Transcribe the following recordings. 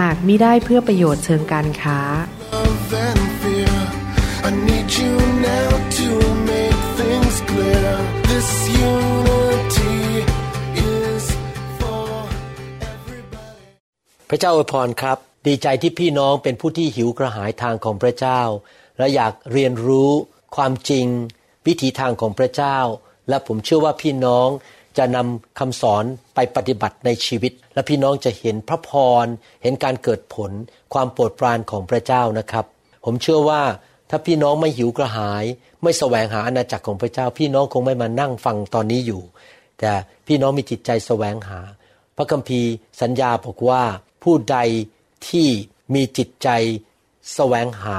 หากมิได้เพื่อประโยชน์เชิงการค้า love and fear. I need you now to make things clear. This unity is for everybody. พระเจ้าอวยพรครับ ดีใจที่พี่น้องเป็นผู้ที่หิวกระหายทางของพระเจ้า และอยากเรียนรู้ความจริง วิถีทางของพระเจ้า และผมเชื่อว่าพี่น้อง จะนำคำสอนไปปฏิบัติในชีวิต และพี่น้องจะเห็นพระพร เห็นการเกิดผล ความโปรดปรานของพระเจ้านะครับ ผมเชื่อว่าถ้าพี่น้องไม่หิวกระหาย ไม่แสวงหาอาณาจักรของพระเจ้า พี่น้องคงไม่มานั่งฟังตอนนี้อยู่ แต่พี่น้องมีจิตใจแสวงหา พระคัมภีร์สัญญาบอกว่าผู้ใดที่มีจิตใจแสวงหา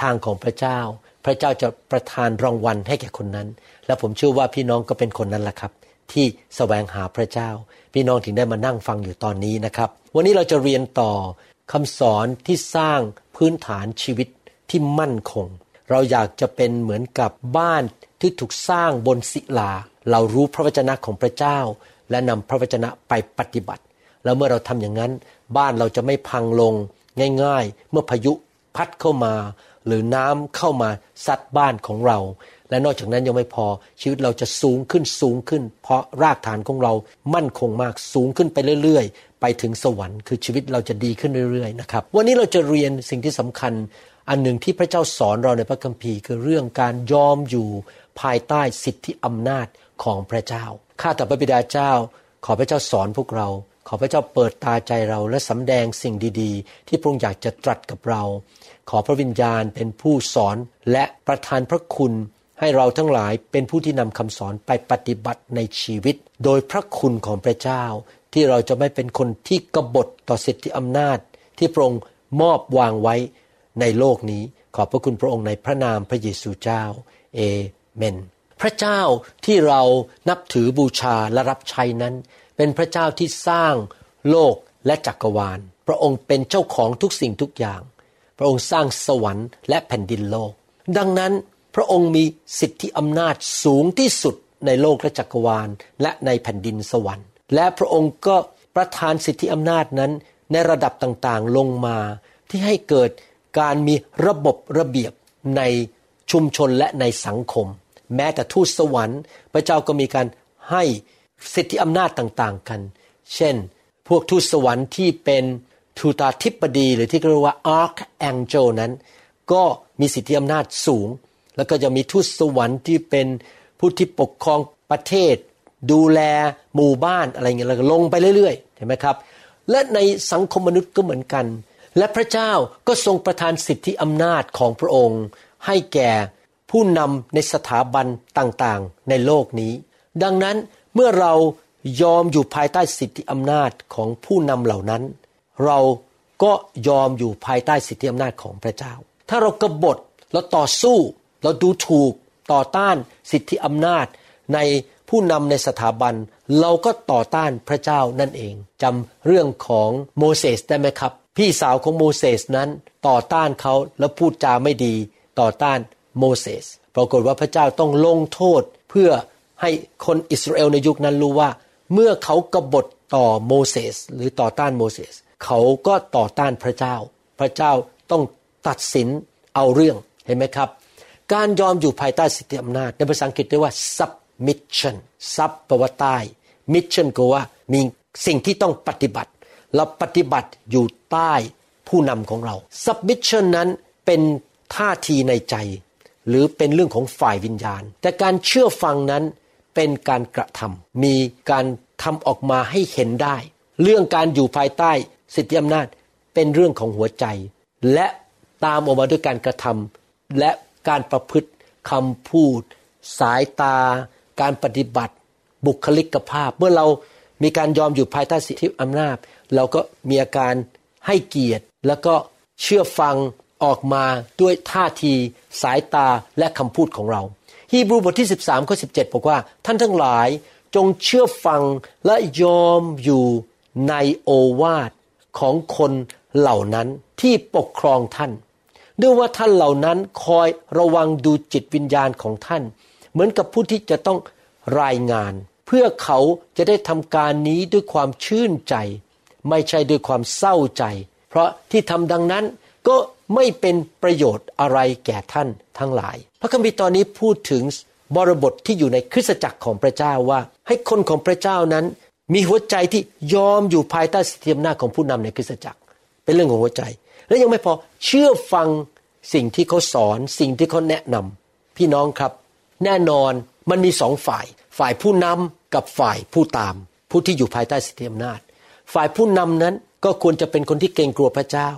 ทางของพระเจ้า พระเจ้าจะประทานรางวัลให้แก่คนนั้น และผมเชื่อว่าพี่น้องก็เป็นคนนั้นแหละครับ ที่แสวงหาพระเจ้า พี่น้องถึงได้มานั่งฟังอยู่ตอนนี้นะครับ วันนี้เราจะเรียนต่อคำสอนที่สร้างพื้นฐานชีวิตที่มั่นคง เราอยากจะเป็นเหมือนกับบ้านที่ถูกสร้างบนศิลา เรารู้พระวจนะของพระเจ้า และนำพระวจนะไปปฏิบัติ แล้วเมื่อเราทำอย่างนั้น บ้านเราจะไม่พังลงง่าย ๆ เมื่อพายุพัดเข้ามา หรือน้ำเข้ามาซัดบ้านของเรา และนอกจากนั้นยังไม่พอชีวิตเราจะสูงขึ้นสูงขึ้น เพราะรากฐานของเรามั่นคงมากสูงขึ้นไปเรื่อยๆ ไปถึงสวรรค์คือชีวิตเราจะดีขึ้นเรื่อยๆนะครับวันนี้เราจะเรียนสิ่งที่สำคัญ อันหนึ่งที่พระเจ้าสอนเราในพระคัมภีร์ คือเรื่องการยอมอยู่ภายใต้สิทธิอำนาจของพระเจ้าข้าแต่พระบิดาเจ้า ขอพระเจ้าสอนพวกเรา ขอพระเจ้าเปิดตาใจเราและสำแดงสิ่งดี ๆ ที่พระองค์อยากจะตรัสกับเรา ขอพระวิญญาณเป็นผู้สอนและประทานพระคุณ ให้เราทั้งหลายเป็นผู้ที่นำคำสอนไปปฏิบัติในชีวิต โดยพระคุณของพระเจ้า ที่เราจะไม่เป็นคนที่กบฏต่อสิทธิอำนาจ ที่พระองค์มอบวางไว้ในโลกนี้ ขอบพระคุณพระองค์ในพระนามพระเยซูเจ้าเอเมน พระเจ้าที่เรานับถือบูชาและรับใช้นั้น เป็นพระเจ้าที่สร้างโลกและจักรวาล พระองค์เป็นเจ้าของทุกสิ่งทุกอย่าง พระองค์สร้างสวรรค์และแผ่นดินโลก ดังนั้น พระองค์มีสิทธิอำนาจสูงที่สุดในโลกและจักรวาล และในแผ่นดินสวรรค์ และพระองค์ก็ประทานสิทธิอำนาจนั้นในระดับต่างๆลงมา ที่ให้เกิดการมีระบบระเบียบในชุมชนและในสังคม แม้แต่ทูตสวรรค์ พระเจ้าก็มีการให้สิทธิอำนาจต่างๆกัน เช่น พวกทูตสวรรค์ที่เป็นทูตาธิปดีหรือที่เรียกว่า archangel นั้น ก็มีสิทธิอำนาจสูง แล้วก็จะมีทูตสวรรค์ที่เป็นผู้ที่ปกครองประเทศ ดูแลหมู่บ้านอะไรเงี้ยแล้วก็ลงไปเรื่อยๆเห็นไหมครับ และในสังคมมนุษย์ก็เหมือนกัน และพระเจ้าก็ทรงประทานสิทธิอำนาจของพระองค์ ให้แก่ผู้นำในสถาบันต่างๆ ในโลกนี้ ดังนั้นเมื่อเรายอมอยู่ภายใต้สิทธิอำนาจของผู้นำเหล่านั้น เราก็ยอมอยู่ภายใต้สิทธิอำนาจของพระเจ้า ถ้าเรากบฏเราต่อสู้ เราดูถูกต่อต้านสิทธิอำนาจในผู้นำในสถาบัน เราก็ต่อต้านพระเจ้านั่นเองจำเรื่องของโมเสสได้ไหมครับ พี่สาวของโมเสสนั้นต่อต้านเขาแล้วพูดจาไม่ดีต่อต้านโมเสสปรากฏว่าพระเจ้าต้องลงโทษเพื่อให้คนอิสราเอลในยุคนั้นรู้ว่า เมื่อเขากบฏต่อโมเสสหรือต่อต้านโมเสสเขาก็ต่อต้านพระเจ้า พระเจ้าต้องตัดสินเอาเรื่องเห็นไหมครับ การยอมอยู่ภายใต้สิทธิอำนาจ ในภาษาอังกฤษเรียกว่า submission sub แปลว่าใต้ mission ก็ว่ามีสิ่งที่ต้องปฏิบัติ เราปฏิบัติอยู่ใต้ผู้นำของเรา submission นั้นเป็นท่าทีในใจ หรือเป็นเรื่องของฝ่ายวิญญาณ แต่การเชื่อฟังนั้นเป็นการกระทำมีการทำออกมาให้เห็นได้ เรื่องการอยู่ภายใต้สิทธิอำนาจเป็นเรื่องของหัวใจ และตามออกมาด้วยการกระทำและ การประพฤติคำพูด สายตา การปฏิบัติ บุคลิกภาพ เมื่อเรามีการยอมอยู่ภายใต้สิทธิอำนาจ เราก็มีอาการให้เกียรติ แล้วก็เชื่อฟังออกมาด้วยท่าทีสายตาและคำพูดของเรา ฮีบรูบทที่ 13ข้อ17 บอกว่า ท่านทั้งหลายจงเชื่อฟังและยอมอยู่ในโอวาทของคนเหล่านั้นที่ปกครองท่าน ด้วยว่าท่านเหล่านั้นคอยระวังดูจิตวิญญาณของท่าน เหมือนกับผู้ที่จะต้องรายงาน เพื่อเขาจะได้ทำการนี้ด้วยความชื่นใจ ไม่ใช่ด้วยความเศร้าใจ เพราะที่ทำดังนั้นก็ไม่เป็นประโยชน์อะไรแก่ท่านทั้งหลาย พระคัมภีร์ตอนนี้พูดถึงบริบทที่อยู่ในคริสตจักรของพระเจ้าว่า ให้คนของพระเจ้านั้น มีหัวใจที่ยอมอยู่ภายใต้สิทธิอำนาจของผู้นำในคริสตจักร เป็นเรื่องของหัวใจ และยังไม่พอเชื่อฟังสิ่งที่เขาสอนสิ่งที่เขาแนะนำพี่น้องครับ แน่นอนมันมีสองฝ่าย ฝ่ายผู้นำกับฝ่ายผู้ตาม ผู้ที่อยู่ภายใต้สิทธิอำนาจ ฝ่ายผู้นำนั้นก็ควรจะเป็นคนที่เกรงกลัวพระเจ้า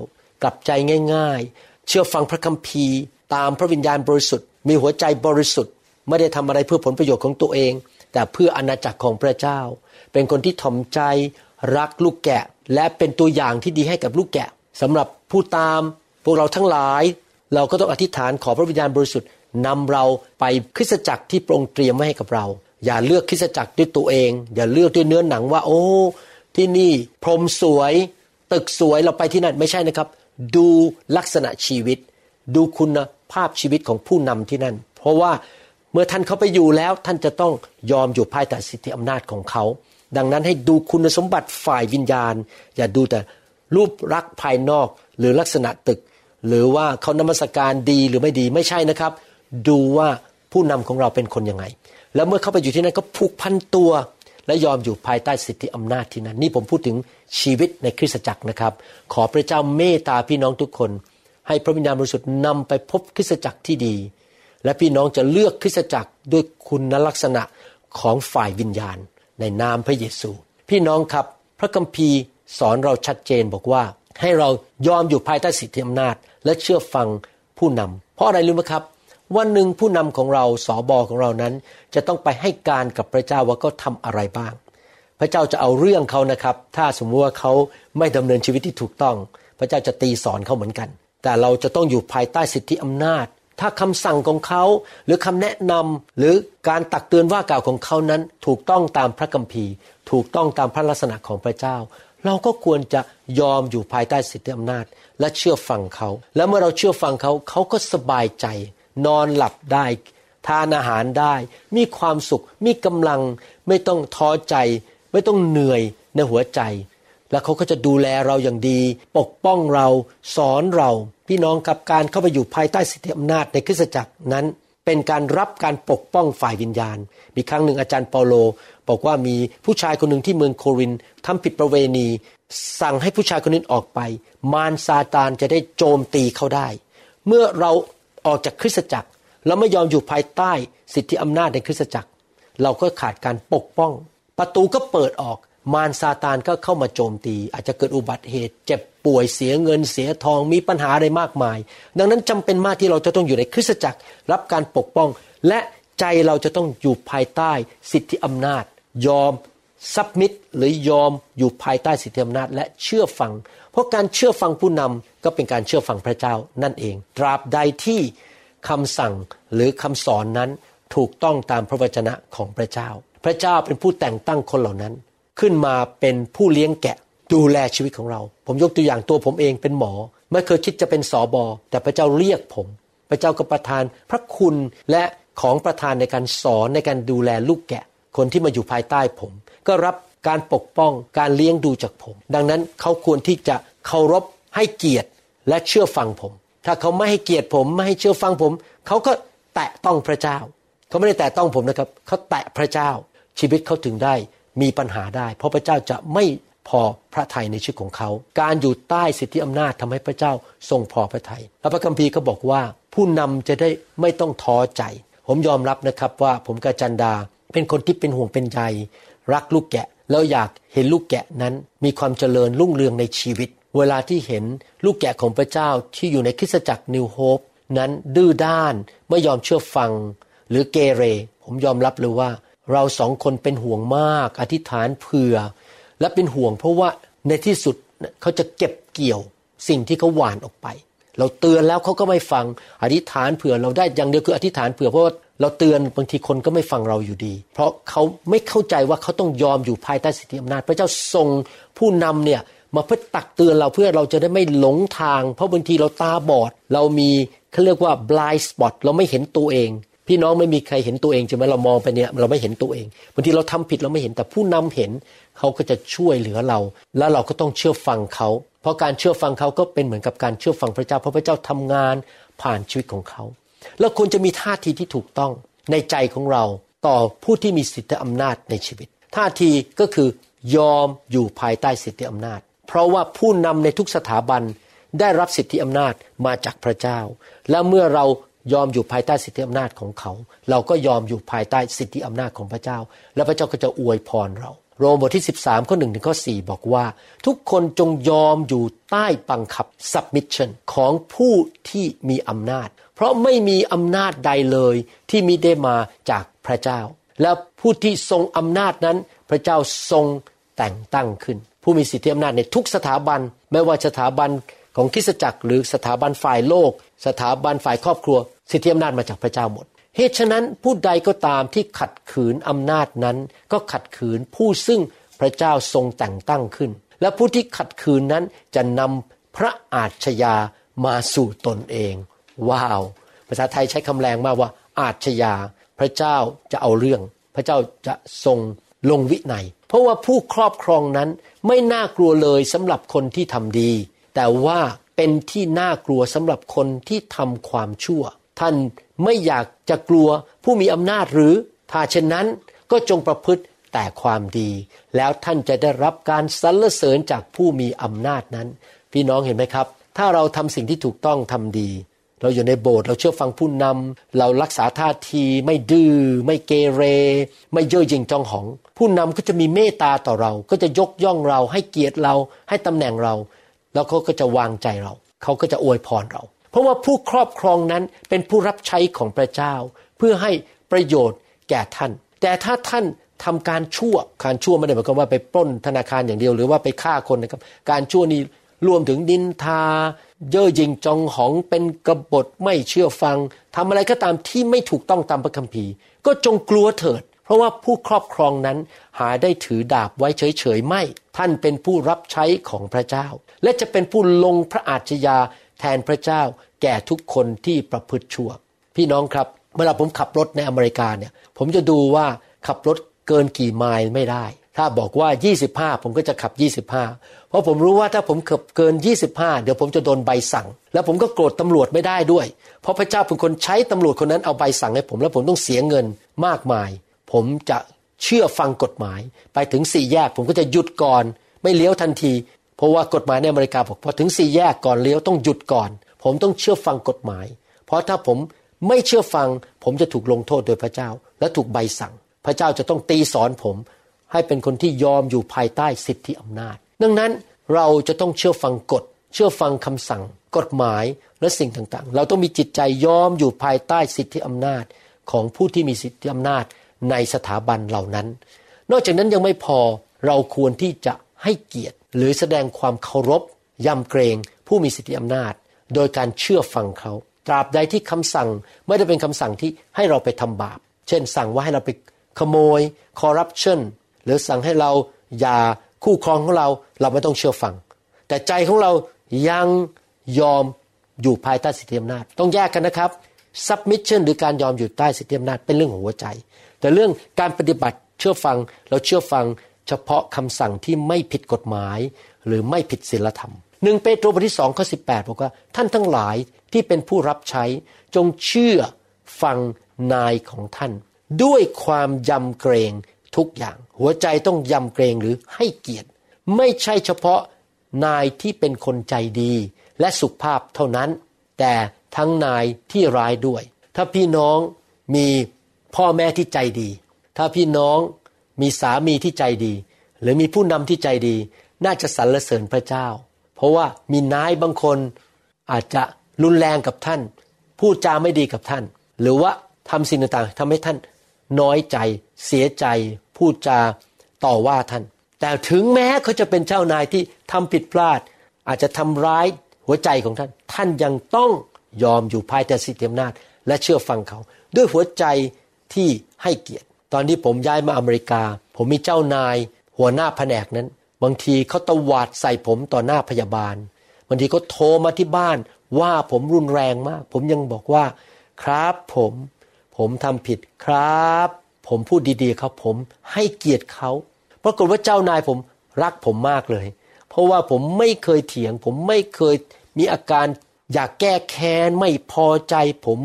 กลับใจง่าย ๆ เชื่อฟังพระคัมภีร์ ตามพระวิญญาณบริสุทธิ์ มีหัวใจบริสุทธิ์ ไม่ได้ทำอะไรเพื่อผลประโยชน์ของตัวเอง แต่เพื่ออาณาจักรของพระเจ้า เป็นคนที่ถ่อมใจ รักลูกแกะ และเป็นตัวอย่างที่ดีให้กับลูกแกะ สำหรับผู้ตามพวกเราทั้งหลาย เราก็ต้องอธิษฐานขอพระวิญญาณบริสุทธิ์นำเราไปคริสตจักรที่โปรงเตรียมไว้ให้กับเรา อย่าเลือกคริสตจักรด้วยตัวเอง อย่าเลือกด้วยเนื้อหนังว่า โอ้ ที่นี่พรมสวย ตึกสวยเราไปที่นั่นไม่ใช่นะครับ ดูลักษณะชีวิต ดูคุณภาพชีวิตของผู้นำที่นั่น เพราะว่าเมื่อท่านเขาไปอยู่แล้วท่านจะต้องยอมอยู่ภายใต้สิทธิอำนาจของเขา ดังนั้นให้ดูคุณสมบัติฝ่ายวิญญาณ อย่าดูแต่ รูปรักษ์ภายนอกหรือลักษณะตึก หรือว่าเขานมัสการดีหรือไม่ดีไม่ใช่นะครับ ดูว่าผู้นำของเราเป็นคนยังไง แล้วเมื่อเข้าไปอยู่ที่นั่นก็ผูกพันตัว และยอมอยู่ภายใต้สิทธิอำนาจที่นั่นนี่ผมพูดถึงชีวิตในคริสตจักรนะครับ ขอพระเจ้าเมตตาพี่น้องทุกคน ให้พระวิญญาณบริสุทธิ์นำไปพบคริสตจักรที่ดี และพี่น้องจะเลือกคริสตจักรด้วยคุณลักษณะของฝ่ายวิญญาณ ในนามพระเยซู พี่น้องครับ พระคัมภีร์ สอนเราชัดเจนบอกว่า ให้เรายอมอยู่ภายใต้สิทธิอำนาจ และเชื่อฟังผู้นำเพราะอะไรรู้ไหมครับ วันหนึ่งผู้นำของเราสอบอของเรานั้น จะต้องไปให้การกับพระเจ้าว่าเขาทาอะไรบ้าง พระเจ้าจะเอาเรื่องเขานะครับ ถ้าสมมติว่าเขาไม่ดำเนินชีวิตที่ถูกต้อง พระเจ้าจะตีสอนเขาเหมือนกัน แต่เราจะต้องอยู่ภายใต้สิทธิอำนาจ ถ้าคำสั่งของเขาหรือคำแนะนำหรือการตักเตือนว่ากล่าวของเขานั้น ถูกต้องตามพระคัมภีร์ ถูกต้องตามพระลักษณะของพระเจ้า เราก็ควรจะยอมอยู่ภายใต้สิทธิอำนาจ และเชื่อฟังเขา แล้วเมื่อเราเชื่อฟังเขาเขาก็สบายใจ นอนหลับได้ ทานอาหารได้ มีความสุข มีกำลัง ไม่ต้องท้อใจ ไม่ต้องเหนื่อยในหัวใจ แล้วเขาก็จะดูแลเราอย่างดี ปกป้องเราสอนเรา พี่น้องกับการเข้าไปอยู่ภายใต้สิทธิอำนาจในคริสตจักรนั้น เป็นการรับการปกป้องฝ่ายวิญญาณ มีครั้งหนึ่งอาจารย์เปาโล บอกว่ามีผู้ชายคนหนึ่งที่เมืองโครินทำผิดประเวณี สั่งให้ผู้ชายคนนี้ออกไป มารซาตานจะได้โจมตีเขาได้ เมื่อเราออกจากคริสตจักรเราไม่ยอมอยู่ภายใต้สิทธิอำนาจในคริสตจักร เราก็ขาดการปกป้อง ประตูก็เปิดออกมารซาตานก็เข้ามาโจมตี อาจจะเกิดอุบัติเหตุ เจ็บป่วยเสียเงินเสียทองมีปัญหาอะไรมากมาย ดังนั้นจำเป็นมากที่เราจะต้องอยู่ในคริสตจักร รับการปกป้อง และใจเราจะต้องอยู่ภายใต้สิทธิอำนาจ ยอมซับมิดหรือยอมอยู่ภายใต้สิทธิอำนาจและเชื่อฟัง เพราะการเชื่อฟังผู้นำก็เป็นการเชื่อฟังพระเจ้านั่นเอง ตราบใดที่คำสั่งหรือคำสอนนั้นถูกต้องตามพระวจนะของพระเจ้า พระเจ้าเป็นผู้แต่งตั้งคนเหล่านั้น ขึ้นมาเป็นผู้เลี้ยงแกะดูแลชีวิตของเรา ผมยกตัวอย่างตัวผมเองเป็นหมอ ไม่เคยคิดจะเป็นสอบอแต่พระเจ้าเรียกผม พระเจ้าก็ประทาน พระคุณและของประทานในการสอนในการดูแลลูกแกะ คนที่มาอยู่ภายใต้ผม ก็รับการปกป้องการเลี้ยงดูจากผม ดังนั้นเขาควรที่จะเคารพให้เกียรติและเชื่อฟังผม ถ้าเขาไม่ให้เกียรติผมไม่ให้เชื่อฟังผม เขาก็แตะต้องพระเจ้า เขาไม่ได้แตะต้องผมนะครับ เขาแตะพระเจ้า ชีวิตเขาถึงได้มีปัญหาได้ เพราะพระเจ้าจะไม่พอพระทัยในชีวิตของเขา การอยู่ใต้สิทธิอำนาจทำให้พระเจ้าทรงพอพระทยัยและพระคัมภีร์ก็บอกว่า ผู้นำจะได้ไม่ต้องท้อใจ ผมยอมรับนะครับว่าผมกาจันดา เป็นคนที่เป็นห่วงเป็นใยรักลูกแกะ แล้วอยากเห็นลูกแกะนั้นมีความเจริญรุ่งเรืองในชีวิต เวลาที่เห็นลูกแกะของพระเจ้าที่อยู่ในคริสตจักรนิวโฮปนั้นดื้อด้านไม่ยอมเชื่อฟัง หรือเกเร ผมยอมรับเลยว่า เราสองคนเป็นห่วงมาก อธิษฐานเผื่อ และเป็นห่วงเพราะว่าในที่สุดเขาจะเก็บเกี่ยวสิ่งที่เขาหว่านออกไป เราเตือนแล้วเขาก็ไม่ฟังอธิษฐานเผื่อเราได้อย่างเดียวคืออธิษฐานเผื่อเพราะว่า เราเตือนบางทีคนก็ไม่ฟังเราอยู่ดี เพราะเขาไม่เข้าใจว่าเขาต้องยอมอยู่ภายใต้สิทธิอำนาจ พระเจ้าทรงผู้นำเนี่ยมาเพื่อตักเตือนเราเพื่อเราจะได้ไม่หลงทาง เพราะบางทีเราตาบอด เรามีเขาเรียกว่า blind spot เราไม่เห็นตัวเอง พี่น้องไม่มีใครเห็นตัวเองใช่ไหมเรามองไปเนี่ยเราไม่เห็นตัวเองบางทีเราทำผิดเราไม่เห็นแต่ผู้นำเห็นเขาก็จะช่วยเหลือเรา แล้วเราก็ต้องเชื่อฟังเขา เพราะการเชื่อฟังเขาก็เป็นเหมือนกับการเชื่อฟังพระเจ้าเพราะพระเจ้าทำงานผ่านชีวิตของเขา แล้วควรจะมีท่าทีที่ถูกต้องในใจของเราต่อผู้ที่มีสิทธิอำนาจในชีวิต ท่าทีก็คือยอมอยู่ภายใต้สิทธิอำนาจ เพราะว่าผู้นำในทุกสถาบันได้รับสิทธิอำนาจมาจากพระเจ้า และเมื่อเรายอมอยู่ภายใต้สิทธิอำนาจของเขา เราก็ยอมอยู่ภายใต้สิทธิอำนาจของพระเจ้า และพระเจ้าก็จะอวยพรเรา โรมบทที่ 13ข้อ1ถึงข้อ4บอกว่า ทุกคนจงยอมอยู่ใต้บังคับ submission ของผู้ที่มีอำนาจ เพราะไม่มีอำนาจใดเลยที่มิได้มาจากพระเจ้า และผู้ที่ทรงอำนาจนั้น พระเจ้าทรงแต่งตั้งขึ้น ผู้มีสิทธิอำนาจในทุกสถาบัน ไม่ว่าสถาบันของคริสตจักร หรือสถาบันฝ่ายโลก สถาบันฝ่ายครอบครัว สิทธิอำนาจมาจากพระเจ้าหมดเหตุฉะนั้นผู้ใดก็ตามที่ขัดขืนอำนาจนั้น ก็ขัดขืนผู้ซึ่งพระเจ้าทรงแต่งตั้งขึ้น และผู้ที่ขัดขืนนั้นจะนำพระอาชญามาสู่ตนเอง ว้าว ภาษาไทยใช้คำแรงมากว่า อาชญา พระเจ้าจะเอาเรื่อง พระเจ้าจะทรงลงวินัย เพราะว่าผู้ครอบครองนั้นไม่น่ากลัวเลยสำหรับคนที่ทำดี แต่ว่าเป็นที่น่ากลัวสำหรับคนที่ทำความชั่ว ท่านไม่อยากจะกลัวผู้มีอำนาจหรือ ถ้าเช่นนั้นก็จงประพฤติแต่ความดี แล้วท่านจะได้รับการสรรเสริญจากผู้มีอำนาจนั้น พี่น้องเห็นไหมครับ ถ้าเราทำสิ่งที่ถูกต้องทำดี เราอยู่ในโบสถ์เราเชื่อฟังผู้นำเรารักษาท่าทีไม่ดื้อไม่เกเร ไม่เย่อหยิ่งจองหอง ผู้นำก็จะมีเมตตาต่อเรา ก็จะยกย่องเราให้เกียรติเราให้ตำแหน่งเรา แล้วเขาก็จะวางใจเรา เขาก็จะอวยพรเรา เพราะว่าผู้ครอบครองนั้นเป็นผู้รับใช้ของพระเจ้า เพื่อให้ประโยชน์แก่ท่าน แต่ถ้าท่านทำการชั่วการชั่วไม่ได้หมายความว่าไปปล้นธนาคารอย่างเดียวหรือว่าไปฆ่าคนนะครับ การชั่วนี้รวมถึงดินทา เย่อหยิ่งจองหองเป็นกบฏไม่เชื่อฟังทำอะไรก็ตามที่ไม่ถูกต้องตามพระคัมภีร์ ก็จงกลัวเถิด เพราะว่าผู้ครอบครองนั้นหาได้ถือดาบไว้เฉยๆไม่ ท่านเป็นผู้รับใช้ของพระเจ้า และจะเป็นผู้ลงพระอาชญาแทนพระเจ้า แก่ทุกคนที่ประพฤติชั่ว พี่น้องครับ เวลาผมขับรถในอเมริกาเนี่ย ผมจะดูว่าขับรถเกินกี่ไมล์ไม่ได้ ถ้าบอกว่า 25 ผมก็จะขับ 25 เพราะผมรู้ว่าถ้าผมขับเกิน 25 เดี๋ยวผมจะโดนใบสั่ง แล้วผมก็โกรธตำรวจไม่ได้ด้วย เพราะพระเจ้าเป็นคนใช้ตำรวจคนนั้นเอาใบสั่งให้ผมแล้วผมต้องเสียเงินมากมาย ผมจะเชื่อฟังกฎหมาย ไปถึงสี่แยก ผมก็จะหยุดก่อน ไม่เลี้ยวทันที เพราะว่ากฎหมายในอเมริกาบอกพอถึงสี่แยกก่อนเลี้ยวต้องหยุดก่อน ผมต้องเชื่อฟังกฎหมาย เพราะถ้าผมไม่เชื่อฟัง ผมจะถูกลงโทษโดยพระเจ้า และถูกใบสั่ง พระเจ้าจะต้องตีสอนผม ให้เป็นคนที่ยอมอยู่ภายใต้สิทธิอำนาจ ดังนั้นเราจะต้องเชื่อฟังกฎ เชื่อฟังคำสั่ง กฎหมายและสิ่งต่างๆ เราต้องมีจิตใจยอมอยู่ภายใต้สิทธิอำนาจของผู้ที่มีสิทธิอำนาจในสถาบันเหล่านั้น นอกจากนั้นยังไม่พอเราควรที่จะให้เกียรติ หรือแสดงความเคารพยำเกรงผู้มีสิทธิอำนาจ โดยการเชื่อฟังเขา ตราบใดที่คำสั่งไม่ได้เป็นคำสั่งที่ให้เราไปทำบาป เช่นสั่งว่าให้เราไปขโมยคอร์รัปชัน หรือสั่งให้เราอย่าคู่ครองของเราเราไม่ต้องเชื่อฟัง แต่ใจของเรายังยอมอยู่ภายใต้สิทธิอำนาจ ต้องแยกกันนะครับ submission หรือการยอมอยู่ใต้สิทธิอำนาจเป็นเรื่องของหัวใจ แต่เรื่องการปฏิบัติเชื่อฟังเราเชื่อฟัง เฉพาะคำสั่งที่ไม่ผิดกฎหมาย หรือไม่ผิดศีลธรรมหนึ่งเปโตรบทที่สองข้อสิบอกว่า ท่านทั้งหลายที่เป็นผู้รับใช้จงเชื่อฟังนายของท่าน ด้วยความยำเกรงทุกอย่าง หัวใจต้องยำเกรงหรือให้เกียรติ ไม่ใช่เฉพาะนายที่เป็นคนใจดีและสุภาพเท่านั้น แต่ทั้งนายที่ร้ายด้วย ถ้าพี่น้องมีพ่อแม่ที่ใจดี ถ้าพี่น้องมีสามีที่ใจดี หรือมีผู้นำที่ใจดี น่าจะสรรเสริญพระเจ้า เพราะว่ามีนายบางคนอาจจะรุนแรงกับท่าน พูดจาไม่ดีกับท่าน หรือว่าทำสิ่งต่างๆทำให้ท่านน้อยใจ เสียใจ พูดจาต่อว่าท่าน แต่ถึงแม้เขาจะเป็นเจ้านายที่ทำผิดพลาด อาจจะทำร้ายหัวใจของท่าน ท่านยังต้องยอมอยู่ภายใต้สิทธิอำนาจ และเชื่อฟังเขา ด้วยหัวใจที่ให้เกียรติ ตอนที่ผมย้ายมาอเมริกา ผมมีเจ้านาย หัวหน้าแผนกนั้น บางทีเขาตวาดใส่ผมต่อหน้าพยาบาลบางทีเขาโทรมาที่บ้านว่าผมรุนแรงมาก ผมยังบอกว่า ครับผม ผมทำผิดครับ ผมพูดดีๆครับผมให้เกียรติเขาปรากฏว่าเจ้านายผมรักผมมากเลย เพราะว่าผมไม่เคยเถียง ผมไม่เคยมีอาการอยากแก้แค้นไม่พอใจ ผม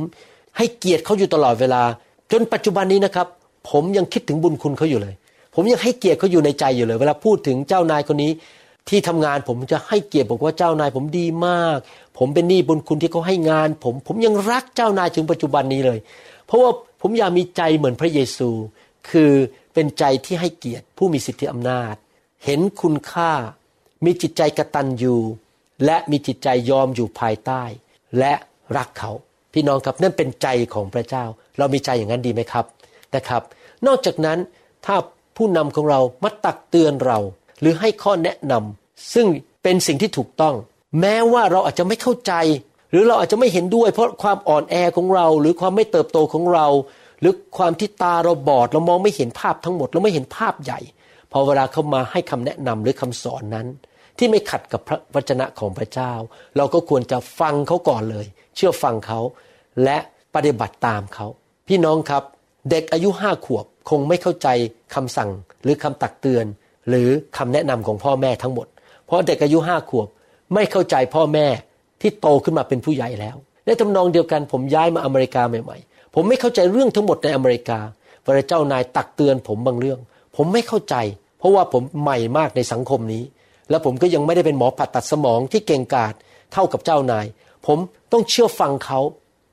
ให้เกียรติเขาอยู่ตลอดเวลา จนปัจจุบันนี้นะครับ ผมยังคิดถึงบุญคุณเขาอยู่เลย ผมยังให้เกียรติเขาอยู่ในใจอยู่เลย เวลาพูดถึงเจ้านายคนนี้ ที่ทำงานผมจะให้เกียรติบอกว่าเจ้านายผมดีมาก ผมเป็นหนี้บุญคุณที่เขาให้งาน ผมผมยังรักเจ้านายถึงปัจจุบันนี้เลย เพราะว่าผมอยากมีใจเหมือนพระเยซู คือเป็นใจที่ให้เกียรติผู้มีสิทธิอำนาจ เห็นคุณค่า มีจิตใจกระตันอยู่และมีจิตใจยอมอยู่ภายใต้ และรักเขา พี่น้องครับนั่นเป็นใจของพระเจ้า เรามีใจอย่างนั้นดีไหมครับนะครับ นอกจากนั้นถ้าผู้นำของเรามาตักเตือนเรา หรือให้ข้อแนะนำซึ่งเป็นสิ่งที่ถูกต้อง แม้ว่าเราอาจจะไม่เข้าใจ หรือเราอาจจะไม่เห็นด้วย เพราะความอ่อนแอของเรา หรือความไม่เติบโตของเรา หรือความที่ตาเราบอดเรามองไม่เห็นภาพทั้งหมด เราไม่เห็นภาพใหญ่ พอเวลาเขามาให้คำแนะนำหรือคำสอนนั้น ที่ไม่ขัดกับพระวจนะของพระเจ้า เราก็ควรจะฟังเขาก่อนเลย เชื่อฟังเขาและปฏิบัติตามเขา พี่น้องครับ เด็กอายุห้าขวบคงไม่เข้าใจคำสั่งหรือคำตักเตือน หรือคำแนะนำของพ่อแม่ทั้งหมด เพราะเด็กอายุห้าขวบไม่เข้าใจพ่อแม่ ที่โตขึ้นมาเป็นผู้ใหญ่แล้ว ในทำนองเดียวกันผมย้ายมาอเมริกาใหม่ๆ ผมไม่เข้าใจเรื่องทั้งหมดในอเมริกาเวลาเจ้านายตักเตือนผมบางเรื่อง ผมไม่เข้าใจ เพราะว่าผมใหม่มากในสังคมนี้ แล้วผมก็ยังไม่ได้เป็นหมอผ่าตัดสมองที่เก่งกาจเท่ากับเจ้านาย ผมต้องเชื่อฟังเขา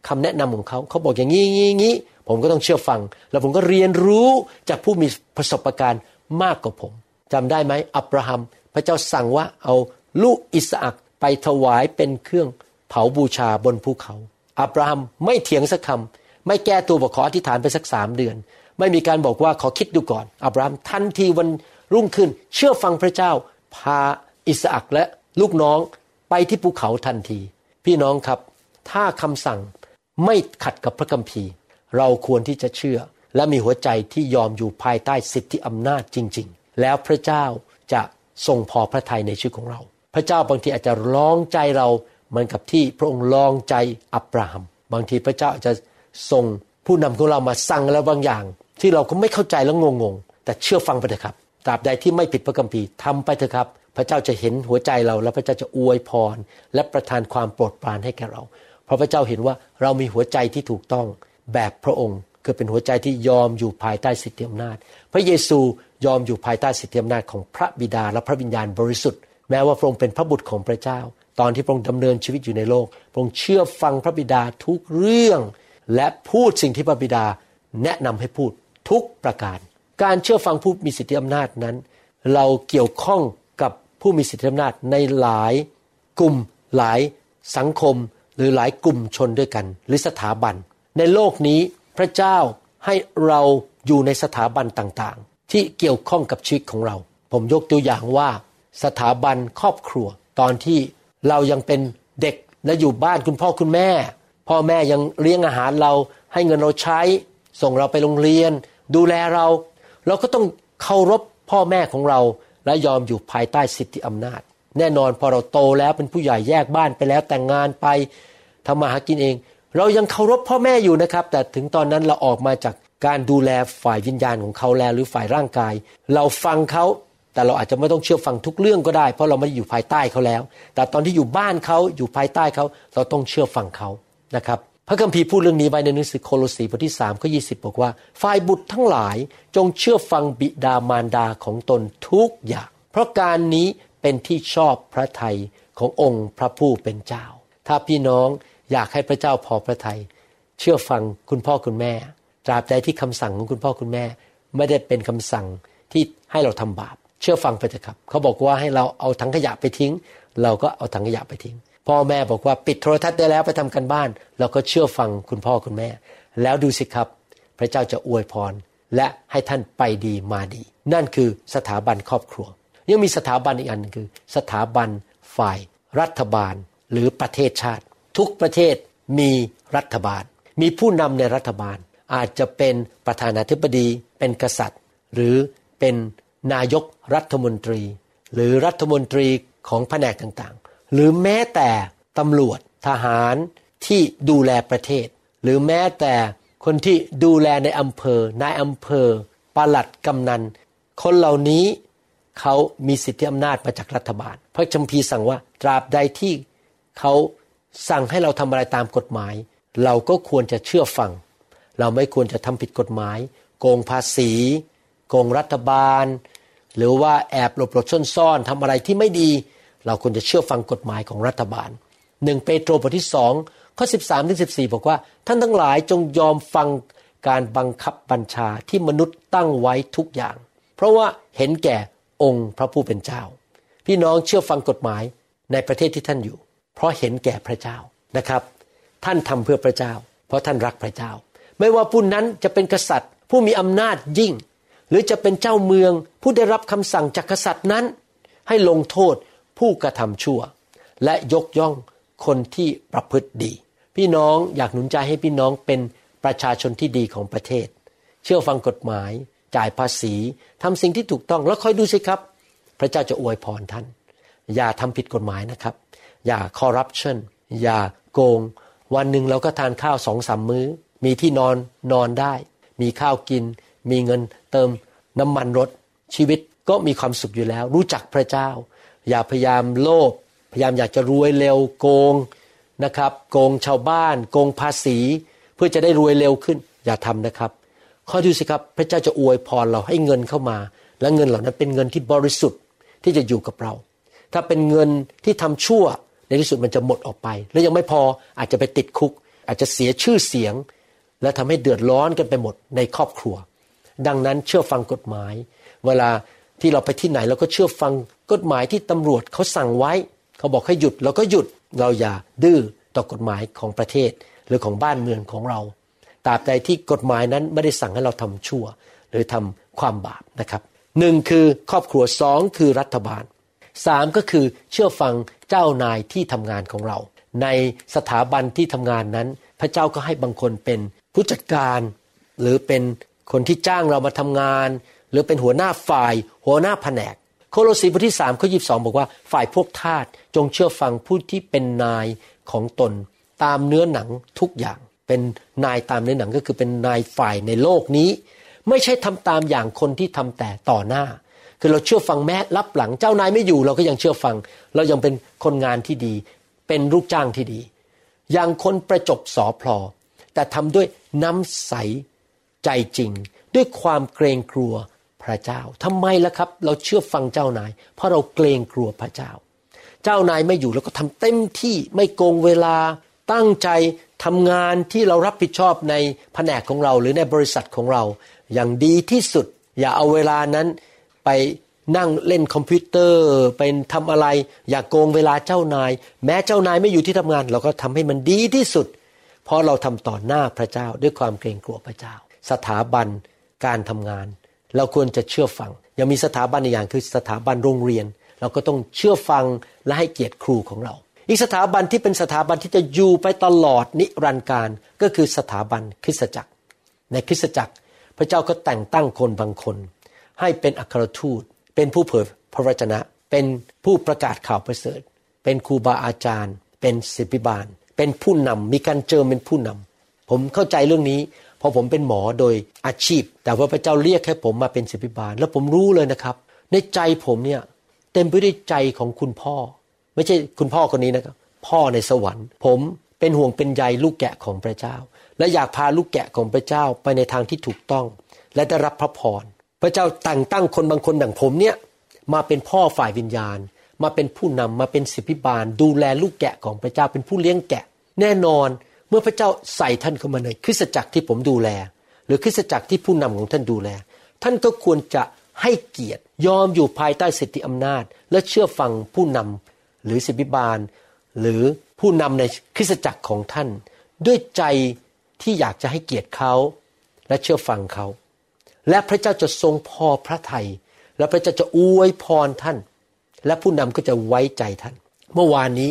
คำแนะนำของเขาเขาบอกอย่างนี้งี้งี้ผมก็ต้องเชื่อฟัง แล้วผมก็เรียนรู้จากผู้มีประสบการณ์มากกว่าผมจำได้ไหมอับราฮัม พระเจ้าสั่งว่าเอาลูกอิสอัก ไปถวายเป็นเครื่องเผาบูชาบนภูเขา อับราฮัมไม่เถียงสักคำไม่แก้ตัวบอกขออธิษฐานไปสักสามเดือน ไม่มีการบอกว่าขอคิดดูก่อน อับราฮัมทันทีวันรุ่งขึ้น เชื่อฟังพระเจ้า พาอิสอักและลูกน้องไปที่ภูเขาทันที พี่น้องครับ ถ้าคำสั่งไม่ขัดกับพระคัมภีร์ เราควรที่จะเชื่อ และมีหัวใจที่ยอมอยู่ภายใต้สิทธิอำนาจจริง ๆ แล้วพระเจ้าจะทรงพอพระทัยในชีวิตของเรา พระเจ้าบางทีอาจจะลองใจเราเหมือนกับที่พระองค์ลองใจอับราฮัม บางทีพระเจ้าอาจจะส่งผู้นำของเรามาสั่งอะไรบางอย่าง ที่เราก็ไม่เข้าใจแล้วงงๆ แต่เชื่อฟังไปเถอะครับตราบใดที่ไม่ผิดพระคัมภีร์ทำไปเถอะครับ พระเจ้าจะเห็นหัวใจเรา และพระเจ้าจะอวยพร และประทานความโปรดปรานให้แก่เรา เพราะพระเจ้าเห็นว่าเรามีหัวใจที่ถูกต้องแบบพระองค์คือเป็นหัวใจที่ยอมอยู่ภายใต้สิทธิอำนาจ พระเยซูยอมอยู่ภายใต้สิทธิอำนาจของพระบิดาและพระวิญญาณบริสุทธิ์ แม้ว่าพระองค์เป็นพระบุตรของพระเจ้า ตอนที่พระองค์ดำเนินชีวิตอยู่ในโลก พระองค์เชื่อฟังพระบิดาทุกเรื่อง และพูดสิ่งที่พระบิดาแนะนำให้พูดทุกประการ การเชื่อฟังผู้มีสิทธิอำนาจนั้น เราเกี่ยวข้องกับผู้มีสิทธิอำนาจในหลายกลุ่มหลายสังคม หรือหลายกลุ่มชนด้วยกัน หรือสถาบัน ในโลกนี้พระเจ้าให้เราอยู่ในสถาบันต่างๆ ที่เกี่ยวข้องกับชีวิตของเรา ผมยกตัวอย่างว่า สถาบันครอบครัว ตอนที่เรายังเป็นเด็กและอยู่บ้านคุณพ่อคุณแม่ พ่อแม่ยังเลี้ยงอาหารเราให้เงินเราใช้ ส่งเราไปโรงเรียน ดูแลเรา เราก็ต้องเคารพพ่อแม่ของเราและยอมอยู่ภายใต้สิทธิอำนาจ แน่นอนพอเราโตแล้วเป็นผู้ใหญ่แยกบ้านไปแล้วแต่งงานไปทำมาหากินเอง เรายังเคารพพ่อแม่อยู่นะครับ แต่ถึงตอนนั้นเราออกมาจากการดูแลฝ่ายวิญญาณของเขาแล้วหรือฝ่ายร่างกาย เราฟังเขา แต่เราอาจจะไม่ต้องเชื่อฟังทุกเรื่องก็ได้ เพราะเราไม่ได้อยู่ภายใต้เขาแล้ว แต่ตอนที่อยู่บ้านเขาอยู่ภายใต้เขาเราต้องเชื่อฟังเขานะครับพระคัมภีร์พูดเรื่องนี้ไว้ในหนังสือโคโลสีบทที่3ข้อ20บอกว่า ฝ่ายบุตรทั้งหลายจงเชื่อฟังบิดามารดาของตนทุกอย่าง เพราะการนี้เป็นที่ชอบพระทัยขององค์พระผู้เป็นเจ้า ถ้าพี่น้องอยากให้พระเจ้าพอพระทัยเชื่อฟังคุณพ่อคุณแม่ ตราบใดที่คำสั่งของคุณพ่อคุณแม่ ไม่ได้เป็นคำสั่งที่ให้เราทำบาป เชื่อฟังไปเถอะครับ เขาบอกว่าให้เราเอาถังขยะไปทิ้ง เราก็เอาถังขยะไปทิ้ง พ่อแม่บอกว่าปิดโทรทัศน์ได้แล้วไปทำกันบ้าน เราก็เชื่อฟังคุณพ่อคุณแม่ แล้วดูสิครับ พระเจ้าจะอวยพร และให้ท่านไปดีมาดี นั่นคือสถาบันครอบครัว ยังมีสถาบันอีกอันนึงคือ สถาบันฝ่ายรัฐบาลหรือประเทศชาติ ทุกประเทศมีรัฐบาล มีผู้นำในรัฐบาล อาจจะเป็นประธานาธิบดี เป็นกษัตริย์ หรือเป็น นายกรัฐมนตรี หรือรัฐมนตรีของแผนกต่างๆ หรือแม้แต่ตำรวจทหารที่ดูแลประเทศ หรือแม้แต่คนที่ดูแลในอำเภอนายอำเภอปลัดกำนัน คนเหล่านี้เขามีสิทธิอำนาจมาจากรัฐบาล พระคัมภีร์สั่งว่าตราบใดที่เขาสั่งให้เราทำอะไรตามกฎหมาย เราก็ควรจะเชื่อฟัง เราไม่ควรจะทำผิดกฎหมาย โกงภาษี โกงรัฐบาล หรือว่าแอบหลบหลบซ่อนๆทำอะไรที่ไม่ดี เราควรจะเชื่อฟังกฎหมายของรัฐบาลหนึ่งเปโตรบทที่สองข้อ 13ถึง14 บอกว่า ท่านทั้งหลายจงยอมฟังการบังคับบัญชาที่มนุษย์ตั้งไว้ทุกอย่าง เพราะว่าเห็นแก่องค์พระผู้เป็นเจ้า พี่น้องเชื่อฟังกฎหมายในประเทศที่ท่านอยู่ เพราะเห็นแก่พระเจ้านะครับ ท่านทำเพื่อพระเจ้า เพราะท่านรักพระเจ้า ไม่ว่าผู้นั้นจะเป็นกษัตริย์ ผู้มีอำนาจยิ่ง หรือจะเป็นเจ้าเมืองผู้ได้รับคำสั่งจากกษัตริย์นั้น ให้ลงโทษผู้กระทำชั่ว และยกย่องคนที่ประพฤติดี พี่น้องอยากหนุนใจให้พี่น้องเป็นประชาชนที่ดีของประเทศ เชื่อฟังกฎหมาย จ่ายภาษีทำสิ่งที่ถูกต้องแล้วคอยดูสิครับ พระเจ้าจะอวยพรท่าน อย่าทำผิดกฎหมายนะครับ อย่าคอร์รัปชันอย่าโกง วันหนึ่งเราก็ทานข้าวสองสามมื้อ มีที่นอนนอนได้ มีข้าวกิน มีเงินเติมน้ำมันรถชีวิตก็มีความสุขอยู่แล้ว รู้จักพระเจ้า อย่าพยายามโลภพยายามอยากจะรวยเร็วโกงนะครับ โกงชาวบ้าน โกงภาษี เพื่อจะได้รวยเร็วขึ้น อย่าทำนะครับ ข้อดูสิครับพระเจ้าจะอวยพรเราให้เงินเข้ามา และเงินเหล่านั้นเป็นเงินที่บริสุทธิ์ที่จะอยู่กับเรา ถ้าเป็นเงินที่ทำชั่วในที่สุดมันจะหมดออกไป แล้วยังไม่พออาจจะไปติดคุก อาจจะเสียชื่อเสียง และทำให้เดือดร้อนกันไปหมดในครอบครัว ดังนั้นเชื่อฟังกฎหมาย เวลาที่เราไปที่ไหนเราก็เชื่อฟังกฎหมายที่ตำรวจเขาสั่งไว้ เขาบอกให้หยุดเราก็หยุดเราอย่าดื้อต่อกฎหมายของประเทศหรือของบ้านเมืองของเราตราบใดที่กฎหมายนั้นไม่ได้สั่งให้เราทำชั่ว หรือทำความบาปนะครับหนึ่งคือครอบครัวสองคือรัฐบาลสามก็คือเชื่อฟังเจ้านายที่ทำงานของเรา ในสถาบันที่ทำงานนั้น พระเจ้าก็ให้บางคนเป็นผู้จัดการ หรือเป็น คนที่จ้างเรามาทำงาน หรือเป็นหัวหน้าฝ่าย หัวหน้าแผนก โคโลสีบทที่สามข้อยีบสองบอกว่าฝ่ายพวกทาสจงเชื่อฟังผู้ที่เป็นนายของตน ตามเนื้อหนังทุกอย่าง เป็นนายตามเนื้อหนังก็คือเป็นนายฝ่ายในโลกนี้ ไม่ใช่ทำตามอย่างคนที่ทำแต่ต่อหน้า คือเราเชื่อฟังแม้รับหลังเจ้านายไม่อยู่ เราก็ยังเชื่อฟัง เรายังเป็นคนงานที่ดี เป็นลูกจ้างที่ดีอย่างคนประจบสอพลอแต่ทำด้วยน้ำใส ใจจริง ด้วยความเกรงกลัวพระเจ้าทำไมล่ะครับ เราเชื่อฟังเจ้านาย เพราะเราเกรงกลัวพระเจ้า เจ้านายไม่อยู่เราก็ทำเต็มที่ไม่โกงเวลา ตั้งใจทำงานที่เรารับผิดชอบในแผนกของเราหรือในบริษัทของเรา อย่างดีที่สุด อย่าเอาเวลานั้นไปนั่งเล่นคอมพิวเตอร์เป็นทำอะไร อย่าโกงเวลาเจ้านาย แม้เจ้านายไม่อยู่ที่ทำงาน เราก็ทำให้มันดีที่สุด เพราะเราทำต่อหน้าพระเจ้าด้วยความเกรงกลัวพระเจ้า สถาบันการทำงาน เราควรจะเชื่อฟัง ยังมีสถาบันอีกอย่างคือสถาบันโรงเรียน เราก็ต้องเชื่อฟังและให้เกียรติครูของเรา อีกสถาบันที่เป็นสถาบันที่จะอยู่ไปตลอดนิรันดร์การก็คือสถาบันคริสตจักร ในคริสตจักร พระเจ้าก็แต่งตั้งคนบางคน ให้เป็นอัครทูต เป็นผู้เผยพระวจนะ เป็นผู้ประกาศข่าวประเสริฐ เป็นครูบาอาจารย์ เป็นศิบิบาล เป็นผู้นำมีการเจิมเป็นผู้นำผมเข้าใจเรื่องนี้ เพราะผมเป็นหมอโดยอาชีพ แต่ว่าพระเจ้าเรียกให้ผมมาเป็นศิบิบาล แล้วผมรู้เลยนะครับ ในใจผมเนี่ยเต็มไปด้วยใจของคุณพ่อ ไม่ใช่คุณพ่อคนนี้นะครับ พ่อในสวรรค์ ผมเป็นห่วงเป็นใยลูกแกะของพระเจ้า และอยากพาลูกแกะของพระเจ้าไปในทางที่ถูกต้อง และได้รับพระพรพระเจ้าแต่งตั้งคนบางคนอย่างผมเนี่ยมาเป็นพ่อฝ่ายวิญญาณ มาเป็นผู้นำมาเป็นศิบิบาล ดูแลลูกแกะของพระเจ้าเป็นผู้เลี้ยงแกะ แน่นอน เมื่อพระเจ้าใส่ท่านเข้ามาในคริสตจักรที่ผมดูแล หรือคริสตจักรที่ผู้นำของท่านดูแล ท่านก็ควรจะให้เกียรติยอมอยู่ภายใต้สิทธิอำนาจ และเชื่อฟังผู้นำหรือศิบิบาล หรือผู้นำในคริสตจักรของท่าน ด้วยใจที่อยากจะให้เกียรติเขา และเชื่อฟังเขา และพระเจ้าจะทรงพอพระทยัยและพระเจ้าจะอวยพรท่าน และผู้นำก็จะไว้ใจท่าน เมื่อวานนี้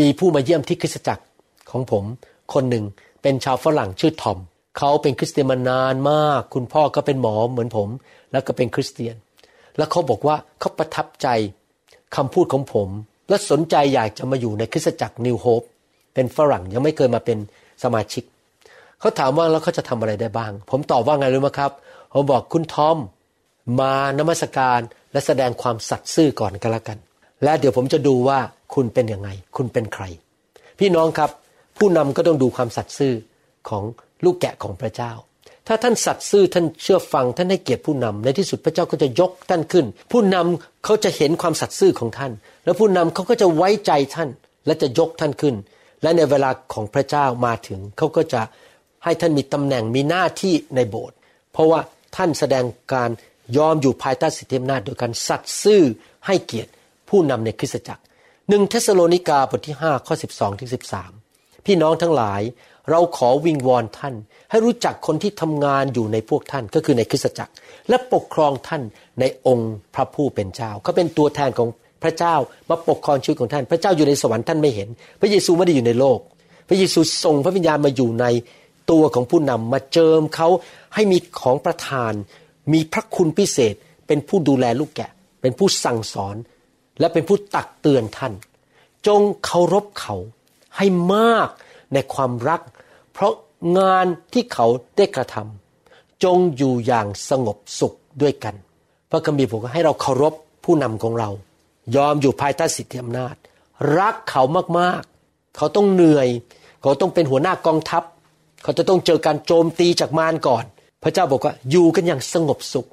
มีผู้มาเยี่ยมที่คริสตจักรของผม คนหนึ่งเป็นชาวฝรั่งชื่อทอมเขาเป็นคริสเตียนมานานมาก คุณพ่อก็เป็นหมอเหมือนผม แล้วก็เป็นคริสเตียน แล้วเขาบอกว่าเขาประทับใจคำพูดของผม และสนใจอยากจะมาอยู่ในคริสตจักรนิวโฮปเป็นฝรั่งยังไม่เคยมาเป็นสมาชิกเขาถามว่าแล้วเขาจะทำอะไรได้บ้าง ผมตอบว่าไงรู้ไหมครับผมบอกคุณทอม มานมัสการและแสดงความสัตย์ซื่อก่อนกันละกัน และเดี๋ยวผมจะดูว่าคุณเป็นยังไง คุณเป็นใคร พี่น้องครับ ผู้นำก็ต้องดูความสัตย์ซื่อของลูกแกะของพระเจ้า ถ้าท่านสัตย์ซื่อท่านเชื่อฟังท่านให้เกียรติผู้นำในที่สุดพระเจ้าก็จะยกท่านขึ้น ผู้นำเขาจะเห็นความสัตย์ซื่อของท่าน แล้วผู้นำเขาก็จะไว้ใจท่าน และจะยกท่านขึ้น และในเวลาของพระเจ้ามาถึงเขาก็จะให้ท่านมีตำแหน่งมีหน้าที่ในโบสถ์เพราะว่าท่านแสดงการยอมอยู่ภายใต้สิทธิอำนาจโดยการสัตย์ซื่อให้เกียรติผู้นำในคริสตจักรหนึ่งเทสโลนิกาบทที่5ข้อ 12ถึง13 พี่น้องทั้งหลาย เราขอวิงวอนท่าน ให้รู้จักคนที่ทำงานอยู่ในพวกท่านก็คือในคริสตจักร และปกครองท่านในองค์พระผู้เป็นเจ้าเขาเป็นตัวแทนของพระเจ้ามาปกครองชีวิตของท่าน พระเจ้าอยู่ในสวรรค์ท่านไม่เห็น พระเยซูไม่ได้อยู่ในโลก พระเยซูส่งพระวิญญาณมาอยู่ในตัวของผู้นำมาเจิมเขาให้มีของประทาน มีพระคุณพิเศษ เป็นผู้ดูแลลูกแกะ เป็นผู้สั่งสอน และเป็นผู้ตักเตือนท่าน จงเคารพเขา ให้มากในความรัก เพราะงานที่เขาได้กระทำจงอยู่อย่างสงบสุขด้วยกัน พระคัมภีร์บอกให้เราเคารพผู้นำของเรา ยอมอยู่ภายใต้สิทธิอำนาจ รักเขามากๆ เขาต้องเหนื่อย เขาต้องเป็นหัวหน้ากองทัพ เขาจะต้องเจอการโจมตีจากมารก่อน พระเจ้าบอกว่าอยู่กันอย่างสงบสุข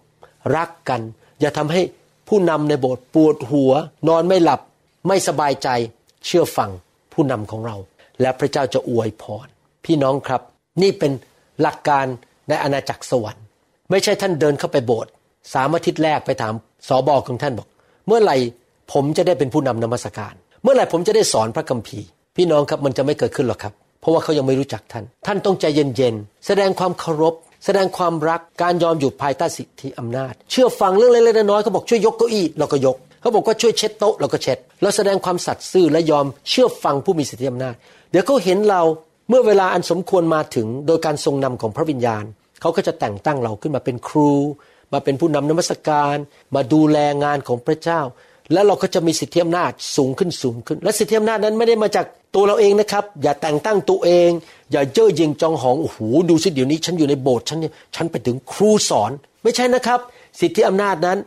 รักกัน อย่าทำให้ผู้นำในโบสถ์ปวดหัว นอนไม่หลับ ไม่สบายใจเชื่อฟัง ผู้นำของเรา และพระเจ้าจะอวยพร พี่น้องครับ นี่เป็นหลักการในอาณาจักรสวรรค์ ไม่ใช่ท่านเดินเข้าไปโบสถ์สามอาทิตย์แรกไปถามสอบอของท่านบอก เมื่อไหร่ผมจะได้เป็นผู้นำนมัสการ เมื่อไหร่ผมจะได้สอนพระคัมภีร์ พี่น้องครับมันจะไม่เกิดขึ้นหรอกครับ เพราะว่าเขายังไม่รู้จักท่าน ท่านต้องใจเย็นๆแสดงความเคารพแสดงความรักการยอมอยู่ภายใต้สิทธิอำนาจ เชื่อฟังเรื่องเล็กๆน้อยๆเขาบอกช่วยยกเก้าอี้เราก็ยก เขาบอกว่าช่วยเช็ดโต๊ะเราก็เช็ด เราแสดงความสัตย์ซื่อและยอมเชื่อฟังผู้มีสิทธิอำนาจ เดี๋ยวเขาเห็นเราเมื่อเวลาอันสมควรมาถึงโดยการทรงนำของพระวิญญาณ เขาก็จะแต่งตั้งเราขึ้นมาเป็นครู มาเป็นผู้นำนมัสการ มาดูแลงานของพระเจ้า แล้วเราก็จะมีสิทธิอำนาจสูงขึ้นสูงขึ้น และสิทธิอำนาจนั้นไม่ได้มาจากตัวเราเองนะครับ อย่าแต่งตั้งตัวเอง อย่าเย่อหยิ่งจองหองโอ้โหดูสิเดี๋ยวนี้ ฉันอยู่ในโบสถ์ฉันเนี่ยฉันไปถึงครูสอน ไม่ใช่นะครับ สิทธิอำนาจนั้น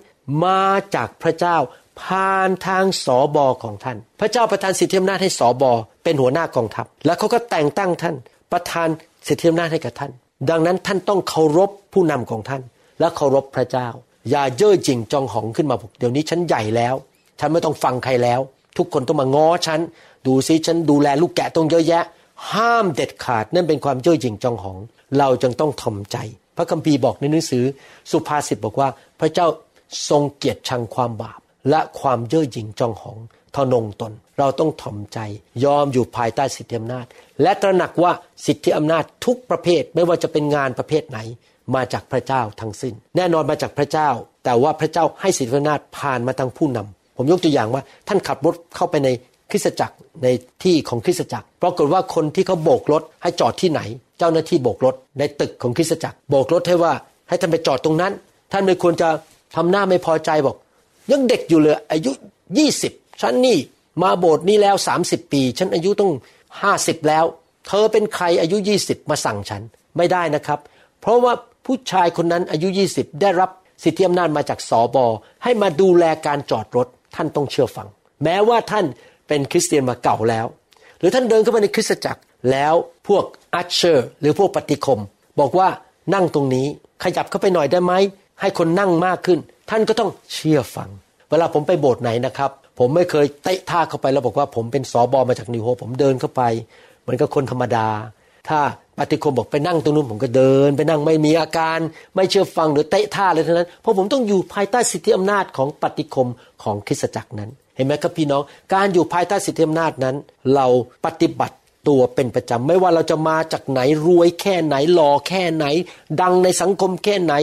มาจากพระเจ้า ผ่านทางสอบอของท่าน พระเจ้าประทานสิทธิอำนาจให้สอบอเป็นหัวหน้ากองทัพ แล้วเขาก็แต่งตั้งท่าน ประทานสิทธิอำนาจให้กับท่าน ดังนั้นท่านต้องเคารพผู้นำของท่าน และเคารพพระเจ้า อย่าเย่อหยิ่งจองหองขึ้นมาบอกเดี๋ยวนี้ฉันใหญ่แล้ว ฉันไม่ต้องฟังใครแล้ว ทุกคนต้องมาง้อฉัน ดูซิฉันดูแลลูกแกะต้องเยอะแยะ ห้ามเด็ดขาดนั่นเป็นความเย่อหยิ่งจองหอง เราจึงต้องทำใจ พระคัมภีร์บอกในหนังสือ สุภาษิตบอกว่า พระเจ้าทรงเกียรติชังความบาป และความเย่อหยิ่งจองหองทนงตน เราต้องทำใจ ยอมอยู่ภายใต้สิทธิอำนาจ และตระหนักว่าสิทธิอำนาจทุกประเภทไม่ว่าจะเป็นงานประเภทไหน มาจากพระเจ้าทั้งสิ้น แน่นอนมาจากพระเจ้า แต่ว่าพระเจ้าให้สิทธิอำนาจผ่านมาทางผู้นำผมยกตัวอย่างว่าท่านขับรถเข้าไปในคริสตจักรในที่ของคริสตจักรปรากฏว่าคนที่เขาโบกรถให้จอดที่ไหน เจ้าหน้าที่โบกรถในตึกของคริสตจักร โบกรถให้ว่าให้ท่านไปจอดตรงนั้น ท่านไม่ควรจะทำหน้าไม่พอใจบอก ยังเด็กอยู่เลยอายุยี่สิบฉันนี่มาโบสถ์นี้แล้วสามสิบปี ฉันอายุต้องห้าสิบแล้ว เธอเป็นใครอายุยี่สิบมาสั่งฉันไม่ได้นะครับ เพราะว่าผู้ชายคนนั้นอายุยี่สิบได้รับสิทธิอำนาจมาจากสอบอให้มาดูแลการจอดรถท่านต้องเชื่อฟัง แม้ว่าท่านเป็นคริสเตียนมาเก่าแล้ว หรือท่านเดินเข้ามาในคริสตจักรแล้วพวกอัชเชอร์ หรือพวกปฏิคม บอกว่านั่งตรงนี้ขยับเข้าไปหน่อยได้ไหม ให้คนนั่งมากขึ้น ท่านก็ต้องเชื่อฟัง เวลาผมไปโบสถ์ไหนนะครับ ผมไม่เคยเตะท่าเข้าไปแล้วบอกว่าผมเป็นสอบอมาจากนิวโฮผมเดินเข้าไปเหมือนกับคนธรรมดา ถ้าปฏิคมบอกไปนั่งตรงนู้นผมก็เดิน ไปนั่งไม่มีอาการ ไม่เชื่อฟังหรือเตะท่าเลยเท่านั้นเพราะผมต้องอยู่ภายใต้สิทธิอำนาจของปฏิคมของคริสตจักรนั้น เห็นไหมครับพี่น้อง การอยู่ภายใต้สิทธิอำนาจนั้น เราปฏิบัติตัวเป็นประจำไม่ว่าเราจะมาจากไหนรวยแค่ไหนหล่อแค่ไหน ดังในสังคมแค่ไหน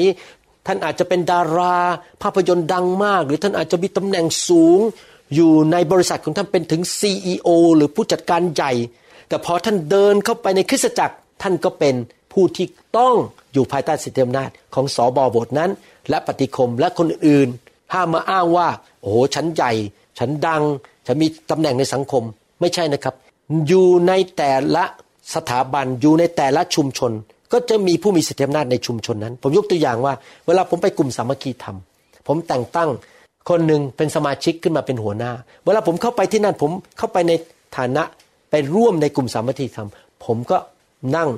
ท่านอาจจะเป็นดารา ภาพยนตร์ดังมาก หรือท่านอาจจะมีตำแหน่งสูง อยู่ในบริษัทของท่านเป็นถึง CEO หรือผู้จัดการใหญ่ แต่พอท่านเดินเข้าไปในคริสตจักรท่านก็เป็นผู้ที่ต้องอยู่ภายใต้สิทธิอำนาจของสอบอบทนั้น และปฏิคมและคนอื่นห้ามมาอ้างว่า โอ้โหฉันใหญ่ ฉันดัง ฉันมีตำแหน่งในสังคมไม่ใช่นะครับ อยู่ในแต่ละสถาบันอยู่ในแต่ละชุมชน ก็จะมีผู้มีสิทธิอำนาจในชุมชนนั้น ผมยกตัวอย่างว่า เวลาผมไปกลุ่มสามัคคีธรรม ผมแต่งตั้งคนหนึ่งเป็นสมาชิกขึ้นมาเป็นหัวหน้า เวลาผมเข้าไปที่นั่นผมเข้าไปในฐานะไปร่วมในกลุ่มสามัคคีธรรม ผมก็นั่ง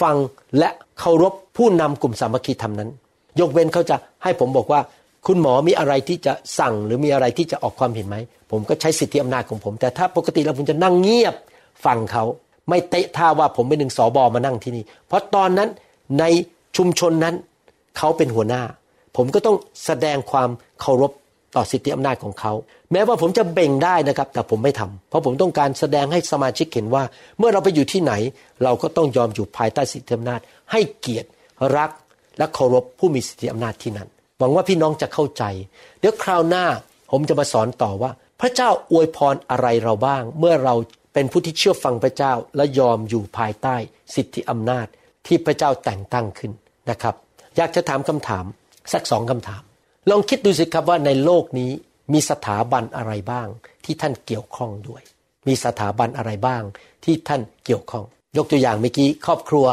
ฟังและเคารพผู้นำกลุ่มสามัคคีธรรมนั้น ยกเว้นเขาจะให้ผมบอกว่า คุณหมอมีอะไรที่จะสั่งหรือมีอะไรที่จะออกความเห็นไหม ผมก็ใช้สิทธิอำนาจของผม แต่ถ้าปกติแล้วผมจะนั่งเงียบฟังเขา ไม่เตะท่าว่าผมเป็นหนึ่งสอบอมานั่งที่นี่ เพราะตอนนั้นในชุมชนนั้นเขาเป็นหัวหน้า ผมก็ต้องแสดงความเคารพต่อสิทธิอำนาจของเขา แม้ว่าผมจะเบ่งได้นะครับ แต่ผมไม่ทำเพราะผมต้องการแสดงให้สมาชิกเห็นว่า เมื่อเราไปอยู่ที่ไหน เราก็ต้องยอมอยู่ภายใต้สิทธิอำนาจ ให้เกียรติรักและเคารพผู้มีสิทธิอำนาจที่นั่นหวังว่าพี่น้องจะเข้าใจ เดี๋ยวคราวหน้าผมจะมาสอนต่อว่า พระเจ้าอวยพรอะไรเราบ้าง เมื่อเรา เป็นผู้ที่เชื่อฟังพระเจ้าและยอมอยู่ภายใต้สิทธิอำนาจที่พระเจ้าแต่งตั้งขึ้นนะครับ อยากจะถามคำถามสักสองคำถาม ลองคิดดูสิครับว่าในโลกนี้มีสถาบันอะไรบ้างที่ท่านเกี่ยวข้องด้วย มีสถาบันอะไรบ้างที่ท่านเกี่ยวข้อง ยกตัวอย่างเมื่อกี้ครอบครัว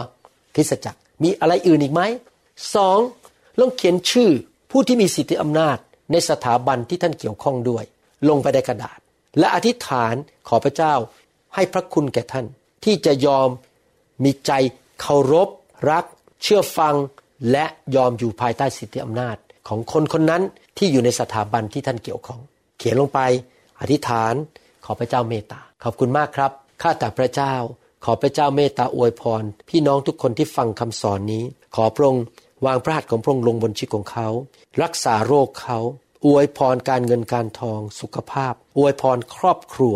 คริสตจักรมีอะไรอื่นอีกไหมสองลองเขียนชื่อผู้ที่มีสิทธิอำนาจในสถาบันที่ท่านเกี่ยวข้องด้วย ลงไปในกระดาษ และอธิษฐานขอพระเจ้า ให้พระคุณแก่ท่าน ที่จะยอมมีใจเคารพ รัก เชื่อฟังและยอมอยู่ภายใต้สิทธิอำนาจของคนคนนั้นที่อยู่ในสถาบันที่ท่านเกี่ยวข้อง เขียนลงไปอธิษฐานขอพระเจ้าเมตตาขอบคุณมากครับข้าแต่พระเจ้า ขอพระเจ้าเมตตาอวยพร พี่น้องทุกคนที่ฟังคำสอนนี้ ขอพระองค์วางพระหัตถ์ของพระองค์ลงบนชีวิตของเขา รักษาโรคเขา อวยพรการเงินการทอง สุขภาพ อวยพรครอบครัว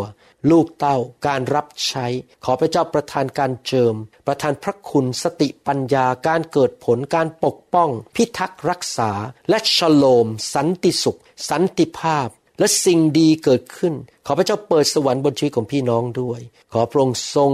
ลูกเต้าการรับใช้ ขอพระเจ้าประทานการเจิม ประทานพระคุณสติปัญญาการเกิดผลการปกป้อง พิทักษ์รักษา และชโลม สันติสุข สันติภาพ และสิ่งดีเกิดขึ้น ขอพระเจ้าเปิดสวรรค์บนชีวิตของพี่น้องด้วย ขอพระองค์ทรง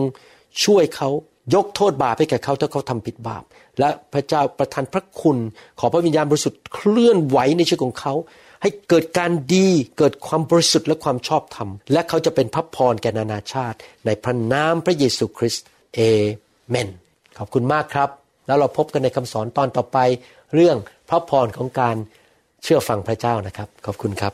ช่วยเขายกโทษบาปให้แก่เขาถ้าเขาทำผิดบาป และพระเจ้าประทานพระคุณ ขอพระวิญญาณบริสุทธิ์เคลื่อนไหวในชีวิตของเขา ให้เกิดการดีเกิดความบริสุทธิ์และความชอบธรรม และเขาจะเป็นพระพรแก่นานาชาติ ในพระนามพระเยซูคริสต์เอเมนขอบคุณมากครับ แล้วเราพบกันในคำสอนตอนต่อไป เรื่องพระพรของการเชื่อฟังพระเจ้านะครับ ขอบคุณครับ